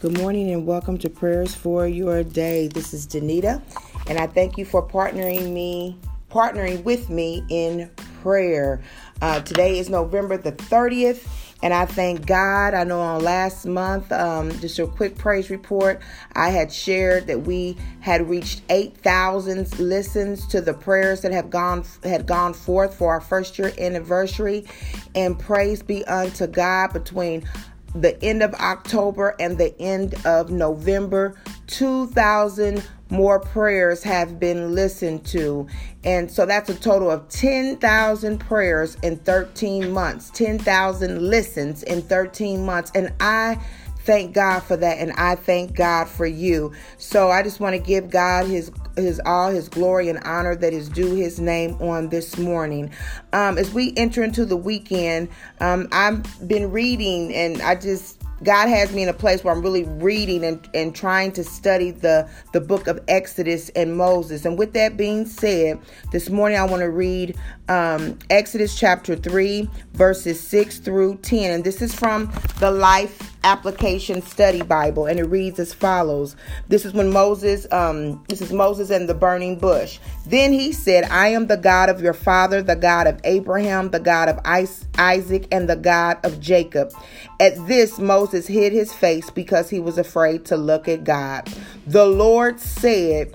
Good morning and welcome to Prayers for Your Day. This is Danita, and I thank you for partnering me, partnering with me in prayer. Uh, today is November the 30th, and I thank God. I know on last month, um, just a quick praise report, I had shared that we had reached 8,000 listens to the prayers that have gone had gone forth for our first year anniversary, and praise be unto God between the end of October and the end of November. 2,000 more prayers have been listened to. And so that's a total of 10,000 prayers in 13 months, 10,000 listens in 13 months. And I thank God for that and I thank God for you. So I just want to give God his his all his glory and honor that is due his name on this morning. Um, as we enter into the weekend, um, I've been reading and I just God has me in a place where I'm really reading and, and trying to study the, the book of Exodus and Moses. And with that being said, this morning I want to read um, Exodus chapter 3, verses 6 through 10. And this is from the Life Application Study Bible. And it reads as follows This is when Moses, um, this is Moses and the burning bush. Then he said, I am the God of your father, the God of Abraham, the God of Isaac, and the God of Jacob. At this, Moses hid his face because he was afraid to look at God. The Lord said,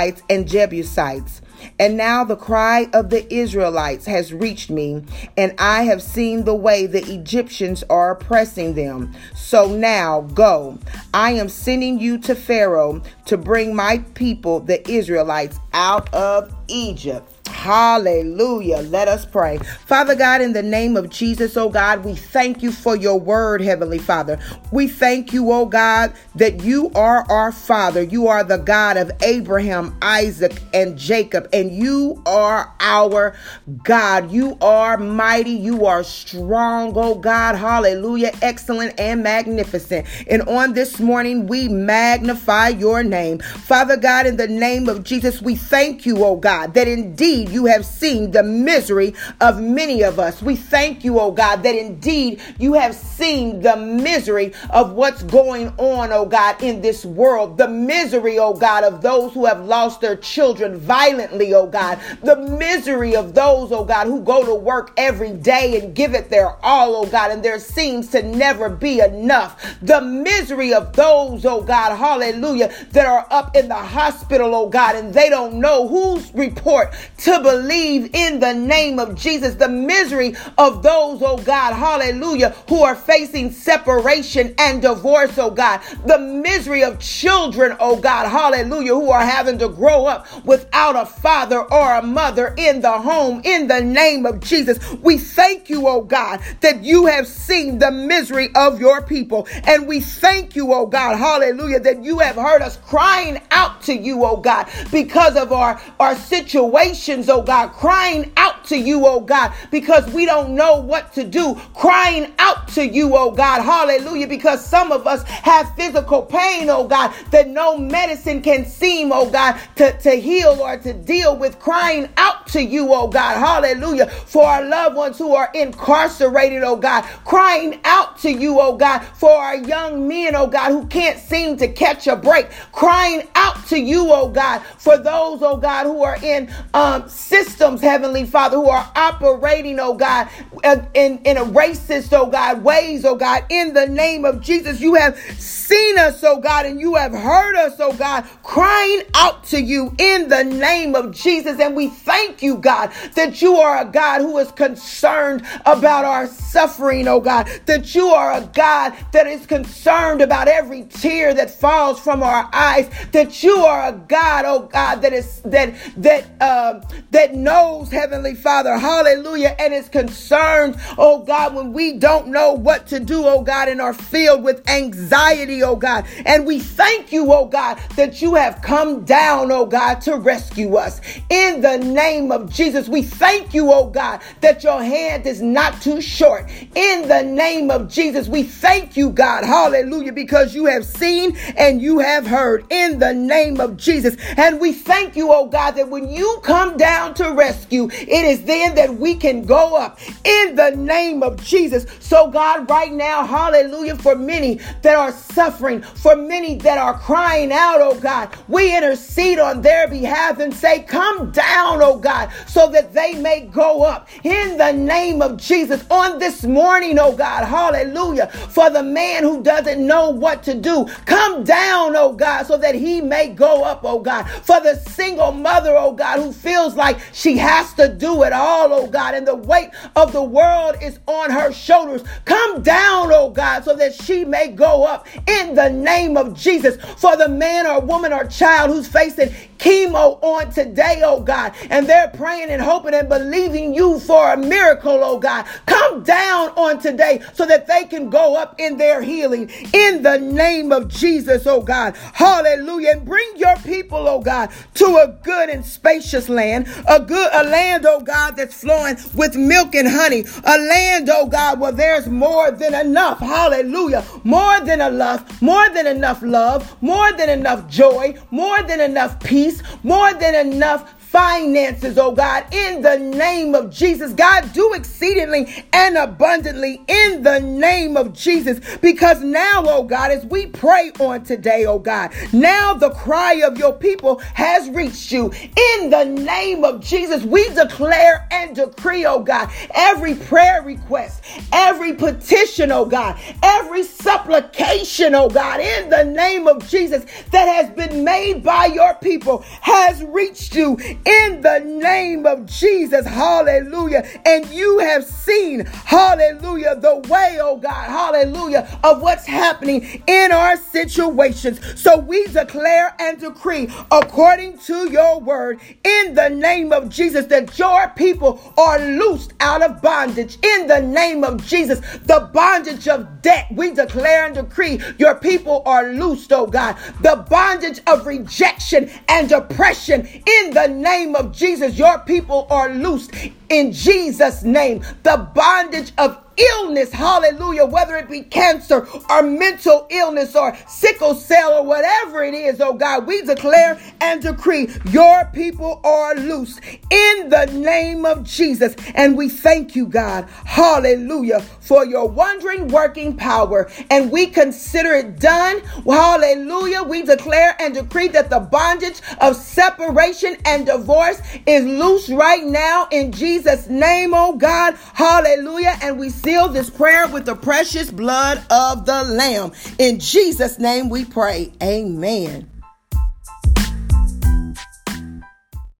and Jebusites. And now the cry of the Israelites has reached me, and I have seen the way the Egyptians are oppressing them. So now go. I am sending you to Pharaoh to bring my people, the Israelites, out of Egypt. Hallelujah. Let us pray. Father God, in the name of Jesus, oh God, we thank you for your word, Heavenly Father. We thank you, oh God, that you are our Father. You are the God of Abraham, Isaac, and Jacob, and you are our God. You are mighty. You are strong, oh God. Hallelujah. Excellent and magnificent. And on this morning, we magnify your name. Father God, in the name of Jesus, we thank you, oh God, that indeed you have seen the misery of many of us. We thank you, oh God, that indeed you have seen the misery of what's going on, oh God, in this world. The misery, oh God, of those who have lost their children violently, oh God. The misery of those, oh God, who go to work every day and give it their all, oh God, and there seems to never be enough. The misery of those, oh God, hallelujah, that are up in the hospital, oh God, and they don't know whose report to believe in the name of Jesus. The misery of those, oh God, hallelujah, who are facing separation and divorce, oh God. The misery of children, oh God, hallelujah, who are having to grow up without a father or a mother in the home in the name of Jesus. We thank you, oh God, that you have seen the misery of your people. And we thank you, oh God, hallelujah, that you have heard us crying out to you, oh God, because of our, our situations, oh God, crying out to you, oh God, because we don't know what to do, crying out to you, oh God, hallelujah, because some of us have physical pain, oh God, that no medicine can seem, oh God, to, to heal or to deal with, crying out to you, oh God, hallelujah, for our loved ones who are incarcerated, oh God, crying out to you, oh God, for our young men, oh God, who can't seem to catch a break, crying out to you, oh God, for those, oh God, who are in um, systems, Heavenly Father, who are operating, oh God, in, in a racist, oh God, ways, oh God, in the name of Jesus. You have seen us, oh God, and you have heard us, oh God, crying out to you in the name of Jesus. And we thank you, God, that you are a God who is concerned about our suffering, oh God, that you are a God that is concerned about every tear that falls from our eyes, that you are a God, oh God, that is that that uh, that knows, Heavenly Father, hallelujah, and is concerned, oh God, when we don't know what to do, oh God, and are filled with anxiety, oh God. And we thank you, oh God, that you have come down, oh God, to rescue us. In the name of Jesus, we thank you, oh God, that your hand is not too short. In the name of Jesus, we thank you, God, hallelujah, because you have seen and you have heard. In the name of Jesus. And we thank you, oh God, that when you come down to rescue, it is then that we can go up in the name of Jesus. So, God, right now, hallelujah, for many that are suffering, for many that are crying out, oh God, we intercede on their behalf and say, Come down, oh God, so that they may go up in the name of Jesus on this morning, oh God, hallelujah. For the man who doesn't know what to do, come down, oh God, so that he may go up, oh God. For the single mother, oh God, who feels like she has to do it all, oh God, and the weight of the world is on her shoulders. Come down, oh God, so that she may go up in the name of Jesus. For the man or woman or child who's facing chemo on today, oh God, and they're praying and hoping and believing you for a miracle, oh God. Come down on today so that they can go up in their healing in the name of Jesus, oh God. Hallelujah. And bring your people, oh God, to a good and spacious land, a good a land, oh God, that's flowing with milk and honey, a land, oh God, where there's more than enough. Hallelujah. More than enough, more than enough love, more than enough joy, more than enough peace peace, more than enough finances, oh God, in the name of Jesus. God, do exceedingly and abundantly in the name of Jesus. Because now, oh God, as we pray on today, oh God, now the cry of your people has reached you. In the name of Jesus, we declare and decree, oh God, every prayer request, every petition, oh God, every supplication, oh God, in the name of Jesus that has been made by your people has reached you in the name of Jesus. Hallelujah. And you have seen, hallelujah, the way, oh God, hallelujah, of what's happening in our situations. So we declare and decree, according to your word, in the name of Jesus, that your people are loosed out of bondage. In the name of Jesus, the bondage of debt, we declare and decree, your people are loosed, oh God. The bondage of rejection and depression, in the name of Jesus, your people are loosed in Jesus' name. The bondage of illness, hallelujah, whether it be cancer or mental illness or sickle cell or whatever it is, oh God, we declare and decree your people are loose in the name of Jesus. And we thank you, God, hallelujah, for your wondering working power. And we consider it done. Hallelujah. We declare and decree that the bondage of separation and divorce is loose right now in Jesus Jesus' name, oh God. Hallelujah. And we seal this prayer with the precious blood of the Lamb. In Jesus' name we pray. Amen.